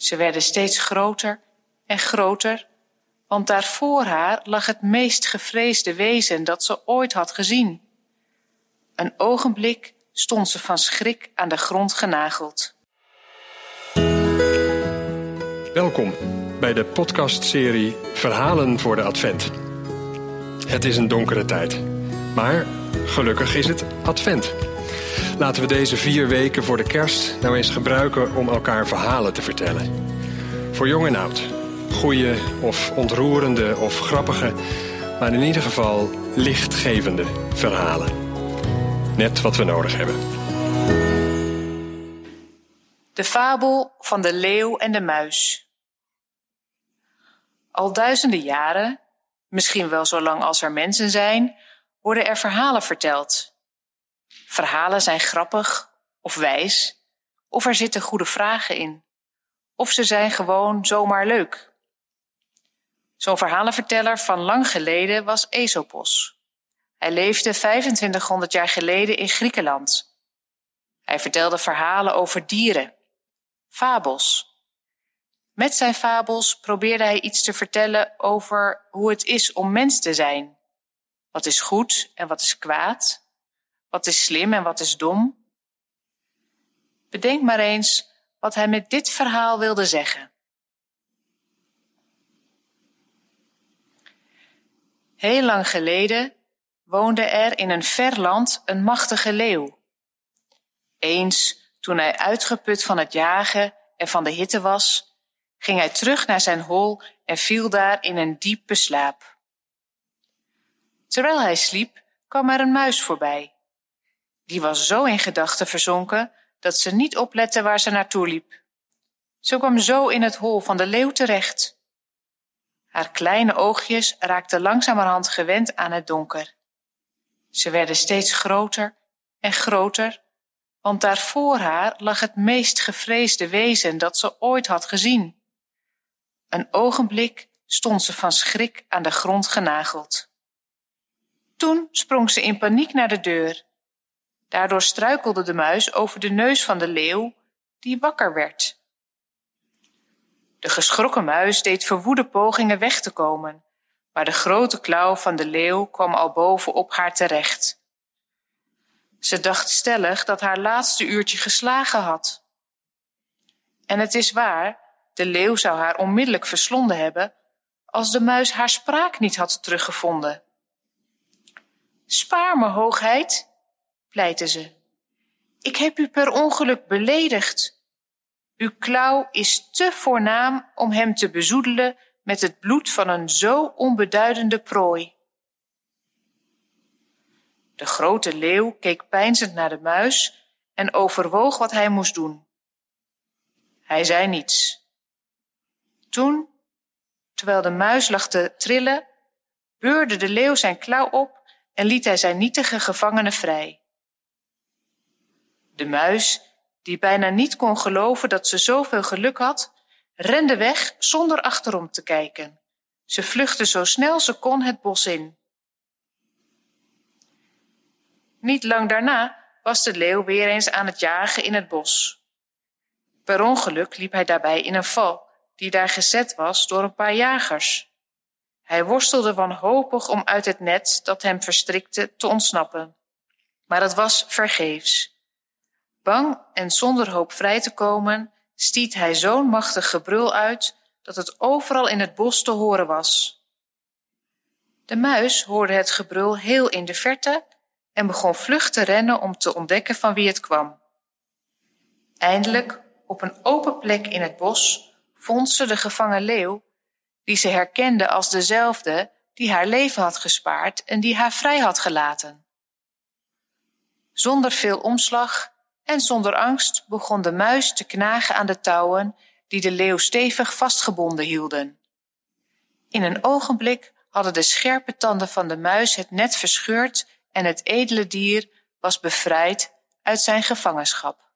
Ze werden steeds groter en groter, want daar voor haar lag het meest gevreesde wezen dat ze ooit had gezien. Een ogenblik stond ze van schrik aan de grond genageld. Welkom bij de podcastserie Verhalen voor de Advent. Het is een donkere tijd, maar gelukkig is het Advent. Laten we deze vier weken voor de kerst nou eens gebruiken om elkaar verhalen te vertellen. Voor jong en oud. Goeie of ontroerende of grappige, maar in ieder geval lichtgevende verhalen. Net wat we nodig hebben. De fabel van de leeuw en de muis. Al duizenden jaren, misschien wel zo lang als er mensen zijn, worden er verhalen verteld. Verhalen zijn grappig of wijs, of er zitten goede vragen in, of ze zijn gewoon zomaar leuk. Zo'n verhalenverteller van lang geleden was Aesopos. Hij leefde 2500 jaar geleden in Griekenland. Hij vertelde verhalen over dieren, fabels. Met zijn fabels probeerde hij iets te vertellen over hoe het is om mens te zijn. Wat is goed en wat is kwaad? Wat is slim en wat is dom? Bedenk maar eens wat hij met dit verhaal wilde zeggen. Heel lang geleden woonde er in een ver land een machtige leeuw. Eens, toen hij uitgeput van het jagen en van de hitte was, ging hij terug naar zijn hol en viel daar in een diepe slaap. Terwijl hij sliep, kwam er een muis voorbij. Die was zo in gedachten verzonken dat ze niet oplette waar ze naartoe liep. Ze kwam zo in het hol van de leeuw terecht. Haar kleine oogjes raakten langzamerhand gewend aan het donker. Ze werden steeds groter en groter, want daar voor haar lag het meest gevreesde wezen dat ze ooit had gezien. Een ogenblik stond ze van schrik aan de grond genageld. Toen sprong ze in paniek naar de deur. Daardoor struikelde de muis over de neus van de leeuw, die wakker werd. De geschrokken muis deed verwoede pogingen weg te komen, maar de grote klauw van de leeuw kwam al boven op haar terecht. Ze dacht stellig dat haar laatste uurtje geslagen had. En het is waar, de leeuw zou haar onmiddellijk verslonden hebben als de muis haar spraak niet had teruggevonden. Spaar me, hoogheid, pleitte ze. Ik heb u per ongeluk beledigd. Uw klauw is te voornaam om hem te bezoedelen met het bloed van een zo onbeduidende prooi. De grote leeuw keek peinzend naar de muis en overwoog wat hij moest doen. Hij zei niets. Toen, terwijl de muis lag te trillen, beurde de leeuw zijn klauw op en liet hij zijn nietige gevangene vrij. De muis, die bijna niet kon geloven dat ze zoveel geluk had, rende weg zonder achterom te kijken. Ze vluchtte zo snel ze kon het bos in. Niet lang daarna was de leeuw weer eens aan het jagen in het bos. Per ongeluk liep hij daarbij in een val die daar gezet was door een paar jagers. Hij worstelde wanhopig om uit het net dat hem verstrikte te ontsnappen. Maar het was vergeefs. Bang en zonder hoop vrij te komen, stiet hij zo'n machtig gebrul uit dat het overal in het bos te horen was. De muis hoorde het gebrul heel in de verte en begon vlug te rennen om te ontdekken van wie het kwam. Eindelijk, op een open plek in het bos, vond ze de gevangen leeuw, die ze herkende als dezelfde die haar leven had gespaard en die haar vrij had gelaten. Zonder veel omslag en zonder angst begon de muis te knagen aan de touwen die de leeuw stevig vastgebonden hielden. In een ogenblik hadden de scherpe tanden van de muis het net verscheurd en het edele dier was bevrijd uit zijn gevangenschap.